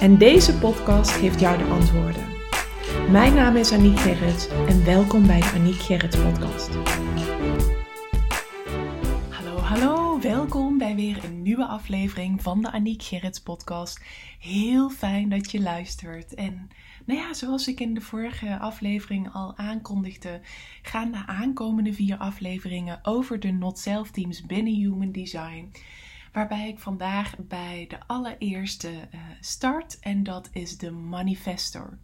En deze podcast geeft jou de antwoorden. Mijn naam is Aniek Gerrits en welkom bij de Aniek Gerrits podcast. Hallo, hallo, welkom bij weer een nieuwe aflevering van de Aniek Gerrits podcast. Heel fijn dat je luistert. En nou ja, zoals ik in de vorige aflevering al aankondigde, gaan de aankomende vier afleveringen over de not-self teams binnen Human Design waarbij ik vandaag bij de allereerste uh, start en dat is de manifestor.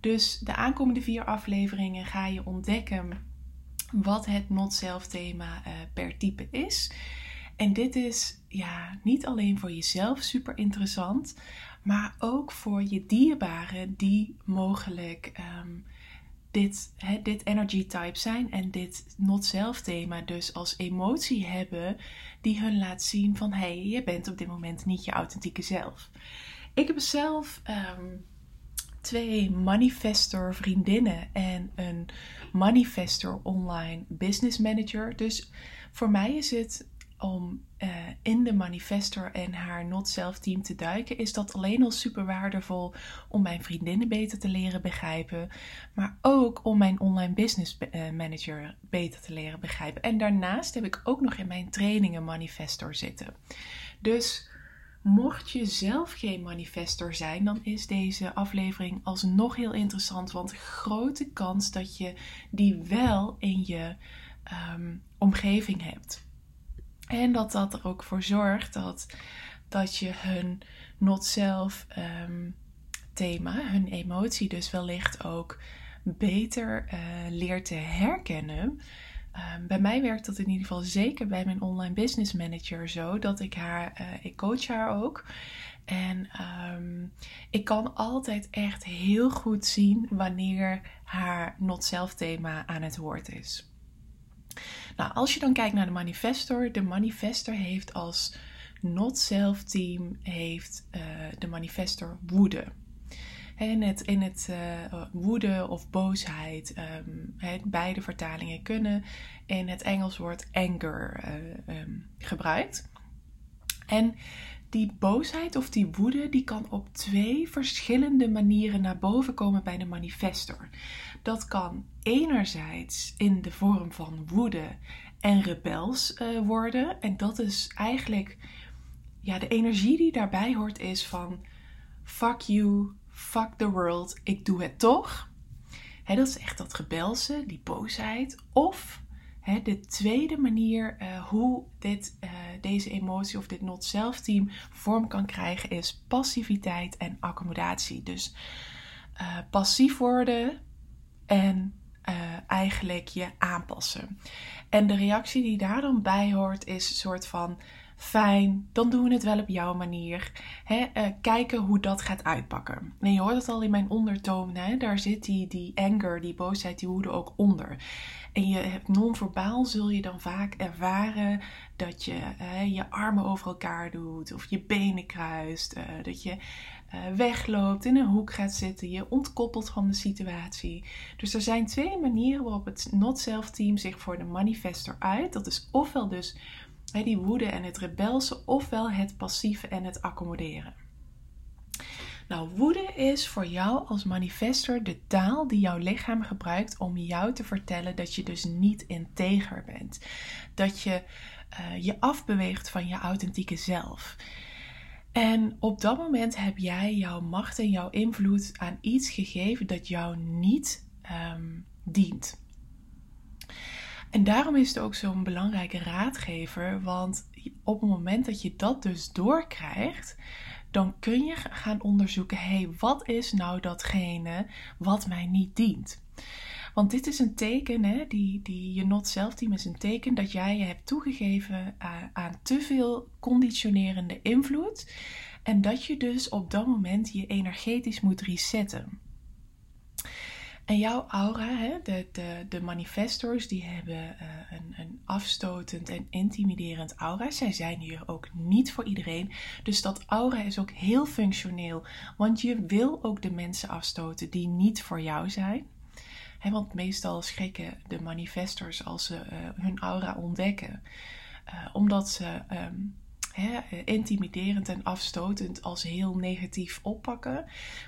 Dus de aankomende vier afleveringen ga je ontdekken wat het not-self thema uh, per type is. En dit is ja, niet alleen voor jezelf super interessant, maar ook voor je dierbaren die mogelijk um, dit, hè, dit energy type zijn en dit not self thema dus als emotie hebben die hun laat zien van hé, hey, je bent op dit moment niet je authentieke zelf. Ik heb zelf um, twee manifestor vriendinnen en een manifestor online business manager. Dus voor mij is het om uh, in de manifestor en haar not self team te duiken, is dat alleen al super waardevol om mijn vriendinnen beter te leren begrijpen, maar ook om mijn online business uh, manager beter te leren begrijpen. En daarnaast heb ik ook nog in mijn trainingen manifestor zitten. Dus mocht je zelf geen manifestor zijn, dan is deze aflevering alsnog heel interessant, want grote kans dat je die wel in je um, omgeving hebt. En dat dat er ook voor zorgt dat, dat je hun not-self um, thema, hun emotie dus wellicht ook beter uh, leert te herkennen. Um, bij mij werkt dat in ieder geval zeker bij mijn online business manager zo. Dat ik haar, uh, ik coach haar ook. En um, ik kan altijd echt heel goed zien wanneer haar not-self thema aan het woord is. Nou, als je dan kijkt naar de manifestor, de manifestor heeft als not-self team heeft uh, de manifestor woede. In het, in het uh, woede of boosheid, um, beide vertalingen kunnen in het Engels woord anger uh, um, gebruikt. En die boosheid of die woede, die kan op twee verschillende manieren naar boven komen bij de manifestor. Dat kan enerzijds in de vorm van woede en rebels uh, worden. En dat is eigenlijk, ja, de energie die daarbij hoort is van fuck you, fuck the world, ik doe het toch. He, dat is echt dat rebelse, die boosheid. Of de tweede manier uh, hoe dit, uh, deze emotie of dit not-self team vorm kan krijgen is passiviteit en accommodatie. Dus uh, passief worden en eigenlijk je aanpassen. En de reactie die daar dan bij hoort is een soort van fijn, dan doen we het wel op jouw manier. Hè, uh, kijken hoe dat gaat uitpakken. En je hoort het al in mijn ondertoon, hè? daar zit die, die anger, die boosheid, die woede ook onder. En je hebt non-verbaal zul je dan vaak ervaren dat je uh, je armen over elkaar doet of je benen kruist, uh, dat je wegloopt, in een hoek gaat zitten, je ontkoppelt van de situatie. Dus er zijn twee manieren waarop het not-self team zich voor de manifestor uit. Dat is ofwel dus die woede en het rebelse, ofwel het passieve en het accommoderen. Nou, woede is voor jou als manifestor de taal die jouw lichaam gebruikt om jou te vertellen dat je dus niet integer bent. Dat je uh, je afbeweegt van je authentieke zelf. En op dat moment heb jij jouw macht en jouw invloed aan iets gegeven dat jou niet um, dient. En daarom is het ook zo'n belangrijke raadgever, want op het moment dat je dat dus doorkrijgt, dan kun je gaan onderzoeken: hé, hey, wat is nou datgene wat mij niet dient? Want dit is een teken, hè, die, die je not self team is een teken dat jij je hebt toegegeven aan, aan te veel conditionerende invloed. En dat je dus op dat moment je energetisch moet resetten. En jouw aura, hè, de, de, de manifestors, die hebben uh, een, een afstotend en intimiderend aura. Zij zijn hier ook niet voor iedereen. Dus dat aura is ook heel functioneel. Want je wil ook de mensen afstoten die niet voor jou zijn. He, want meestal schrikken de manifestors als ze uh, hun aura ontdekken. Uh, omdat ze um, intimiderend en afstotend als heel negatief oppakken.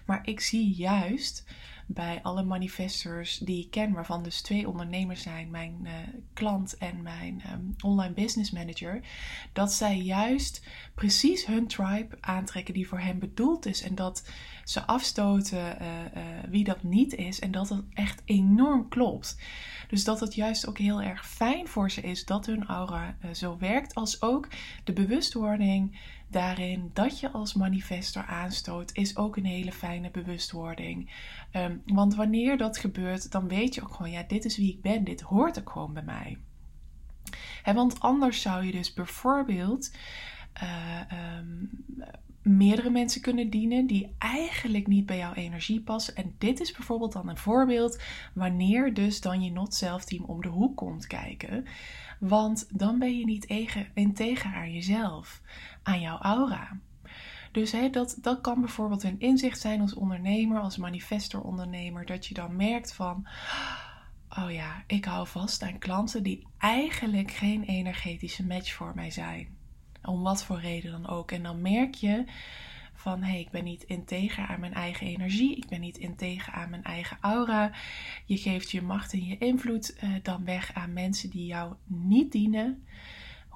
Maar ik zie juist bij alle manifestors die ik ken, waarvan dus twee ondernemers zijn, mijn uh, klant en mijn um, online business manager, dat zij juist precies hun tribe aantrekken die voor hen bedoeld is en dat ze afstoten uh, uh, wie dat niet is en dat het echt enorm klopt. Dus dat het juist ook heel erg fijn voor ze is dat hun aura zo werkt, als ook de bewustwording daarin dat je als manifestor aanstoot, is ook een hele fijne bewustwording. Um, want wanneer dat gebeurt, dan weet je ook gewoon, ja, dit is wie ik ben, dit hoort ook gewoon bij mij. He, want anders zou je dus bijvoorbeeld uh, um, meerdere mensen kunnen dienen die eigenlijk niet bij jouw energie passen. En dit is bijvoorbeeld dan een voorbeeld wanneer dus dan je not self team om de hoek komt kijken. Want dan ben je niet integer aan jezelf, aan jouw aura. Dus hè, dat, dat kan bijvoorbeeld een inzicht zijn als ondernemer, als manifestor-ondernemer, dat je dan merkt van, oh ja, ik hou vast aan klanten die eigenlijk geen energetische match voor mij zijn. Om wat voor reden dan ook. En dan merk je van hé, hey, ik ben niet integer aan mijn eigen energie, ik ben niet integer aan mijn eigen aura. Je geeft je macht en je invloed uh, dan weg aan mensen die jou niet dienen.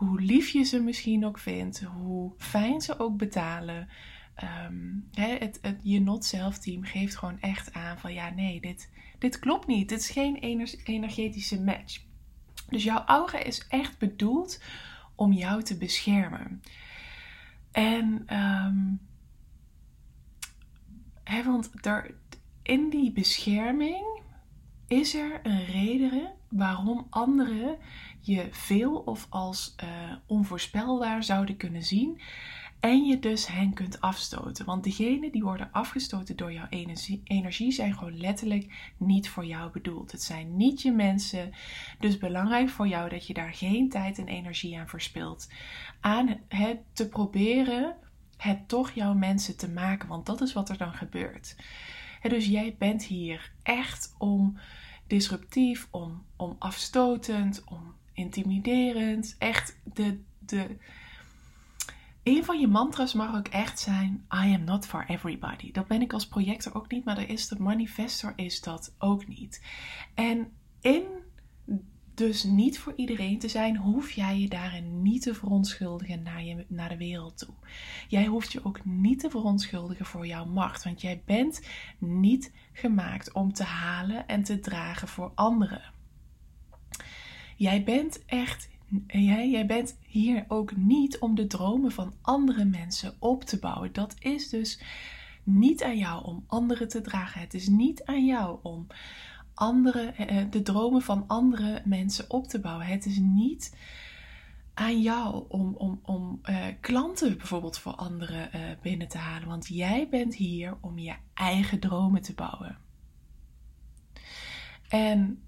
Hoe lief je ze misschien ook vindt, hoe fijn ze ook betalen. Hè, het, het, je not self team geeft gewoon echt aan van ja, nee, dit, dit klopt niet. Dit is geen energetische match. Dus jouw aura is echt bedoeld om jou te beschermen. En um, want daar, in die bescherming is er een reden waarom anderen je veel of als uh, onvoorspelbaar zouden kunnen zien. En je dus hen kunt afstoten. Want diegenen die worden afgestoten door jouw energie, energie zijn gewoon letterlijk niet voor jou bedoeld. Het zijn niet je mensen. Dus belangrijk voor jou dat je daar geen tijd en energie aan verspilt. Aan het te proberen het toch jouw mensen te maken, want dat is wat er dan gebeurt. dus jij bent hier echt om disruptief, om, om afstotend, om intimiderend. Echt de, de. Een van je mantras mag ook echt zijn: I am not for everybody. Dat ben ik als projector ook niet, maar de is de manifestor is dat ook niet. En in dus niet voor iedereen te zijn, hoef jij je daarin niet te verontschuldigen naar, je, naar de wereld toe. Jij hoeft je ook niet te verontschuldigen voor jouw macht, want jij bent niet gemaakt om te halen en te dragen voor anderen. Jij bent echt, jij, jij bent hier ook niet om de dromen van andere mensen op te bouwen. Dat is dus niet aan jou om anderen te dragen. Het is niet aan jou om andere, eh, eh, de dromen van andere mensen op te bouwen. Het is niet aan jou om, om, om klanten bijvoorbeeld voor anderen binnen te halen. Want jij bent hier om je eigen dromen te bouwen. En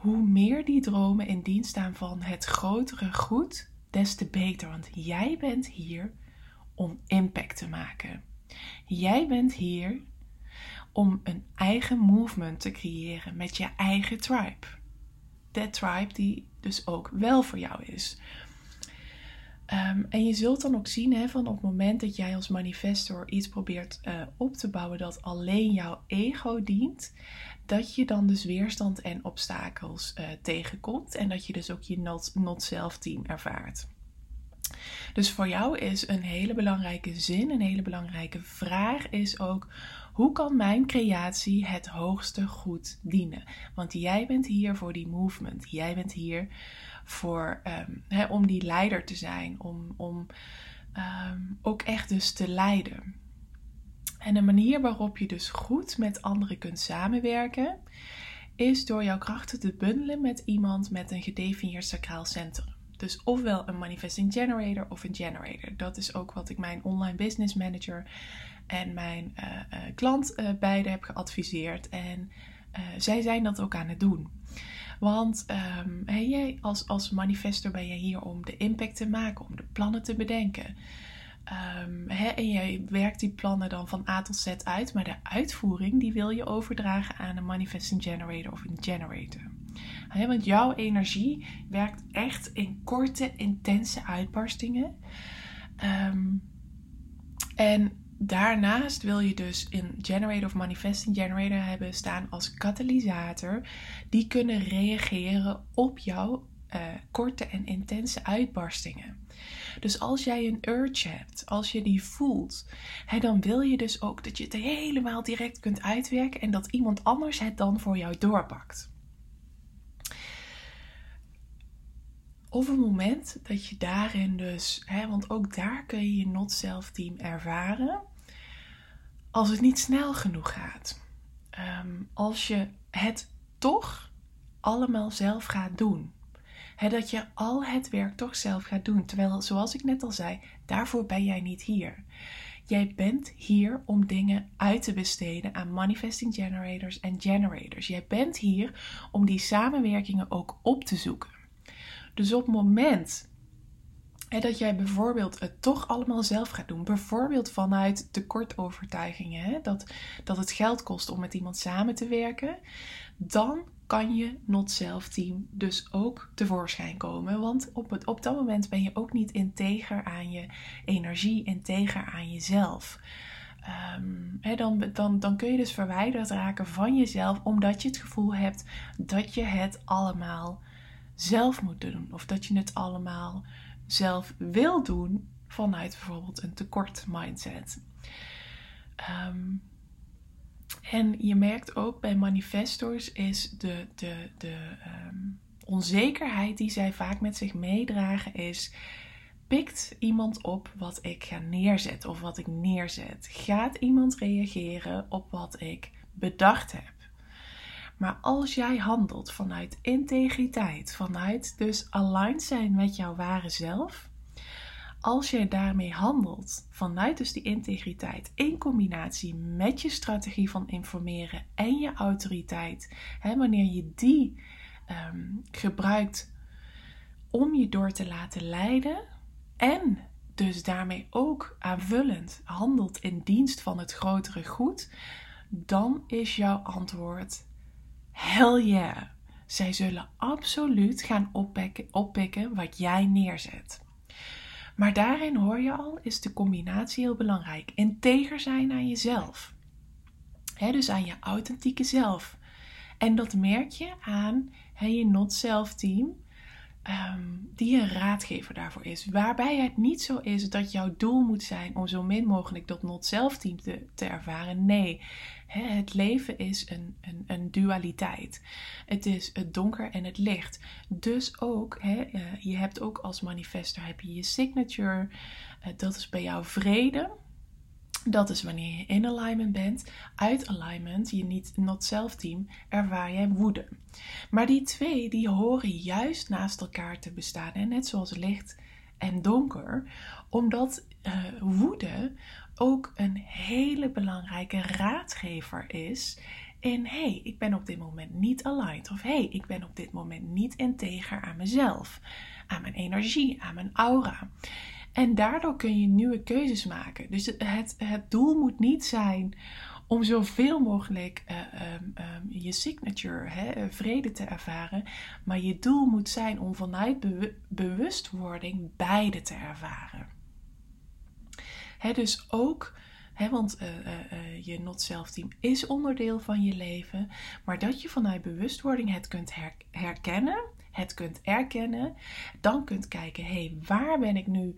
hoe meer die dromen in dienst staan van het grotere goed, des te beter. Want jij bent hier om impact te maken. Jij bent hier om een eigen movement te creëren met je eigen tribe. De tribe die dus ook wel voor jou is. Um, en je zult dan ook zien hè, van op het moment dat jij als manifestor iets probeert uh, op te bouwen dat alleen jouw ego dient, dat je dan dus weerstand en obstakels uh, tegenkomt en dat je dus ook je not, not self team ervaart. Dus voor jou is een hele belangrijke zin, een hele belangrijke vraag is ook hoe kan mijn creatie het hoogste goed dienen? Want jij bent hier voor die movement. Jij bent hier voor, um, om die leider te zijn. Om, om um, ook echt dus te leiden. En de manier waarop je dus goed met anderen kunt samenwerken, is door jouw krachten te bundelen met iemand met een gedefinieerd sacraal centrum. Dus ofwel een manifesting generator of een generator. Dat is ook wat ik mijn online business manager en mijn uh, uh, klant uh, beide heb geadviseerd. En zij zijn dat ook aan het doen. Want um, jij als, als manifestor ben je hier om de impact te maken, om de plannen te bedenken. Um, en jij werkt die plannen dan van A tot Z uit, maar de uitvoering die wil je overdragen aan een manifesting generator of een generator. want jouw energie werkt echt in korte, intense uitbarstingen. Um, en daarnaast wil je dus een generator of manifesting generator hebben staan als katalysator. Die kunnen reageren op jouw uh, korte en intense uitbarstingen. Dus als jij een urge hebt, als je die voelt, hè, dan wil je dus ook dat je het helemaal direct kunt uitwerken en dat iemand anders het dan voor jou doorpakt. Op het moment dat je daarin dus, hè, want ook daar kun je je not-self team ervaren, als het niet snel genoeg gaat. Ehm, als je het toch allemaal zelf gaat doen dat je al het werk toch zelf gaat doen. Terwijl, zoals ik net al zei, daarvoor ben jij niet hier. Jij bent hier om dingen uit te besteden aan manifesting generators en generators. Jij bent hier om die samenwerkingen ook op te zoeken. Dus op het moment dat jij bijvoorbeeld het toch allemaal zelf gaat doen, bijvoorbeeld vanuit tekortovertuigingen, hè, dat, dat het geld kost om met iemand samen te werken, dan kan je not self team dus ook tevoorschijn komen. Want op, het, op dat moment ben je ook niet integer aan je energie, integer aan jezelf. Um, dan, dan, dan kun je dus verwijderd raken van jezelf, omdat je het gevoel hebt dat je het allemaal zelf moet doen. Of dat je het allemaal zelf wil doen vanuit bijvoorbeeld een tekort mindset. Um, en je merkt ook bij manifestors is de, de, de um, onzekerheid die zij vaak met zich meedragen is... Pikt iemand op wat ik ga neerzetten of wat ik neerzet? Gaat iemand reageren op wat ik bedacht heb? Maar als jij handelt vanuit integriteit, vanuit dus aligned zijn met jouw ware zelf, als je daarmee handelt vanuit dus die integriteit in combinatie met je strategie van informeren en je autoriteit, hè, wanneer je die ehm, gebruikt om je door te laten leiden en dus daarmee ook aanvullend handelt in dienst van het grotere goed, dan is jouw antwoord hell yeah. Zij zullen absoluut gaan oppikken, oppikken wat jij neerzet. Maar daarin hoor je al, is de combinatie heel belangrijk. Integer zijn aan jezelf. dus aan je authentieke zelf. En dat merk je aan je not-self team. Ehm, die een raadgever daarvoor is. Waarbij het niet zo is dat jouw doel moet zijn om zo min mogelijk dat not-self-team te, te ervaren. Nee, het leven is een, een, een, dualiteit. Het is het donker en het licht. Dus ook, eh, je hebt ook als manifester heb je je signature. Eh, dat is bij jou vrede. Dat is wanneer je in alignment bent. Uit alignment, je niet not self team, ervaar jij woede. Maar die twee, die horen juist naast elkaar te bestaan. En net zoals licht en donker. Omdat uh, woede ook een hele belangrijke raadgever is in hey, ik ben op dit moment niet aligned of hey, ik ben op dit moment niet integer aan mezelf, aan mijn energie, aan mijn aura. En daardoor kun je nieuwe keuzes maken. Dus het, het doel moet niet zijn om zoveel mogelijk uh, um, um, je signature, hè, vrede te ervaren. Maar je doel moet zijn om vanuit bewustwording beide te ervaren. Hè, dus ook, want uh, uh, je not-self team is onderdeel van je leven. Maar dat je vanuit bewustwording het kunt herkennen, het kunt erkennen. Dan kunt kijken, hé, hey, waar ben ik nu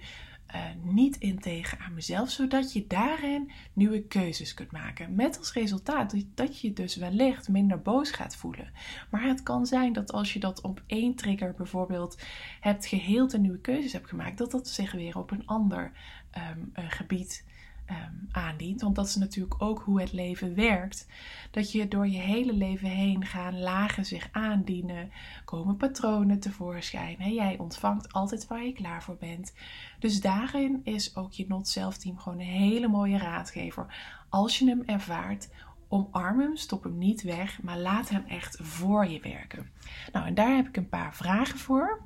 uh, niet integer aan mezelf, zodat je daarin nieuwe keuzes kunt maken. Met als resultaat dat je dus wellicht minder boos gaat voelen. Maar het kan zijn dat als je dat op één trigger bijvoorbeeld hebt geheeld en nieuwe keuzes hebt gemaakt, dat dat zich weer op een ander um, gebied ehm, aandient. Want dat is natuurlijk ook hoe het leven werkt. Dat je door je hele leven heen gaan lagen zich aandienen, komen patronen tevoorschijn. Jij ontvangt altijd waar je klaar voor bent. Dus daarin is ook je Not Self Team gewoon een hele mooie raadgever. Als je hem ervaart, omarm hem, stop hem niet weg, maar laat hem echt voor je werken. Nou, en daar heb ik een paar vragen voor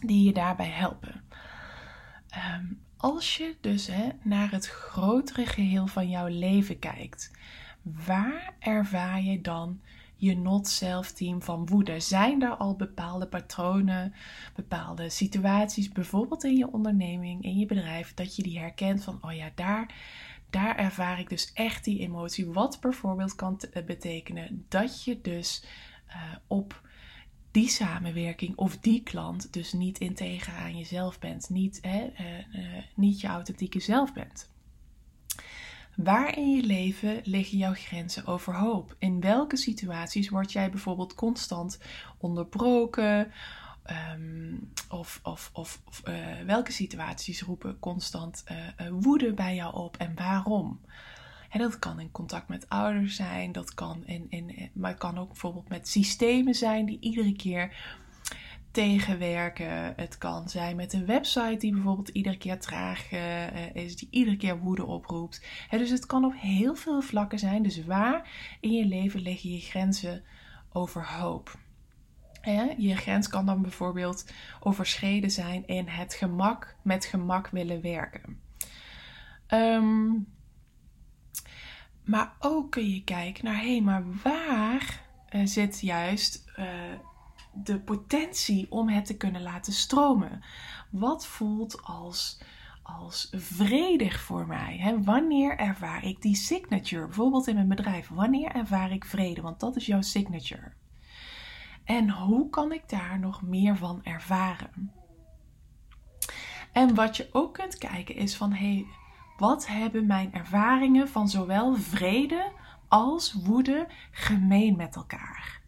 die je daarbij helpen. Ehm, als je dus hè, naar het grotere geheel van jouw leven kijkt, waar ervaar je dan je not-self team van woede? Zijn er al bepaalde patronen, bepaalde situaties, bijvoorbeeld in je onderneming, in je bedrijf, dat je die herkent van, oh ja, daar, daar ervaar ik dus echt die emotie. Wat bijvoorbeeld kan eh, betekenen dat je dus uh, op die samenwerking of die klant dus niet integer aan jezelf bent, niet, hè, uh, uh, niet je authentieke zelf bent. Waar in je leven liggen jouw grenzen overhoop? In welke situaties word jij bijvoorbeeld constant onderbroken? Um, of of, of, uh, welke situaties roepen constant woede bij jou op en waarom? Dat kan in contact met ouders zijn, dat kan in, in, maar het kan ook bijvoorbeeld met systemen zijn die iedere keer tegenwerken. Het kan zijn met een website die bijvoorbeeld iedere keer traag uh, is, die iedere keer woede oproept. dus het kan op heel veel vlakken zijn. Dus waar in je leven liggen je grenzen overhoop? je grens kan dan bijvoorbeeld overschreden zijn in het gemak, met gemak willen werken. Um, maar ook kun je kijken naar, hé, hey, maar waar uh, zit juist uh, de potentie om het te kunnen laten stromen? Wat voelt als, als vredig voor mij? Wanneer ervaar ik die signature? Bijvoorbeeld in mijn bedrijf. Wanneer ervaar ik vrede? Want dat is jouw signature. En hoe kan ik daar nog meer van ervaren? En wat je ook kunt kijken is van, hé, hey, wat hebben mijn ervaringen van zowel vrede als woede gemeen met elkaar?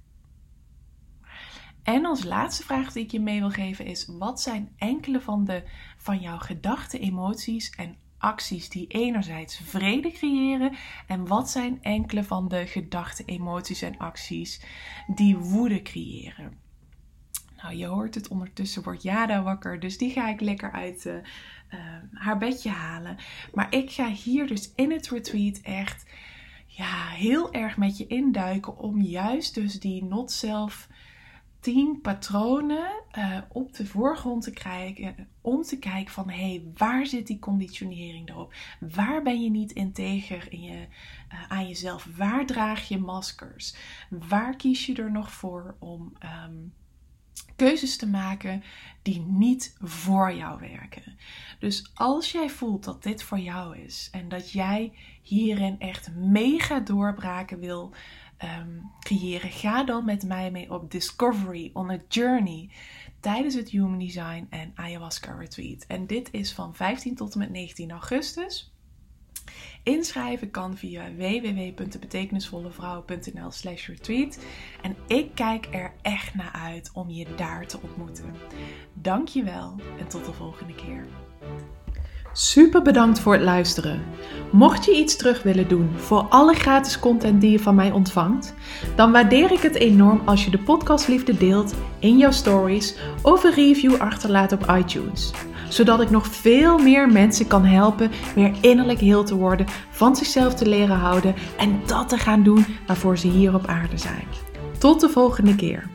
En als laatste vraag die ik je mee wil geven is: wat zijn enkele van, de, van jouw gedachten, emoties en acties die enerzijds vrede creëren en wat zijn enkele van de gedachten, emoties en acties die woede creëren? Nou, je hoort het ondertussen wordt Jada wakker, dus die ga ik lekker uit uh, haar bedje halen. Maar ik ga hier dus in het retreat echt ja, heel erg met je induiken om juist dus die not-self tien patronen uh, op de voorgrond te krijgen. Om te kijken van, hé, hey, waar zit die conditionering erop? Waar ben je niet integer in je, aan jezelf? Waar draag je maskers? Waar kies je er nog voor om... Um, keuzes te maken die niet voor jou werken. Dus als jij voelt dat dit voor jou is en dat jij hierin echt mega doorbraken wil um, creëren, ga dan met mij mee op Discovery on a Journey tijdens het Human Design en Ayahuasca Retreat. En dit is van 15 tot en met 19 augustus. Inschrijven kan via www.betekenisvollevrouw.nl slash retreat. En ik kijk er echt naar uit om je daar te ontmoeten. Dankjewel en tot de volgende keer. Super bedankt voor het luisteren. Mocht je iets terug willen doen voor alle gratis content die je van mij ontvangt, dan waardeer ik het enorm als je de podcastliefde deelt in jouw stories of een review achterlaat op iTunes zodat ik nog veel meer mensen kan helpen weer innerlijk heel te worden, van zichzelf te leren houden en dat te gaan doen waarvoor ze hier op aarde zijn. Tot de volgende keer.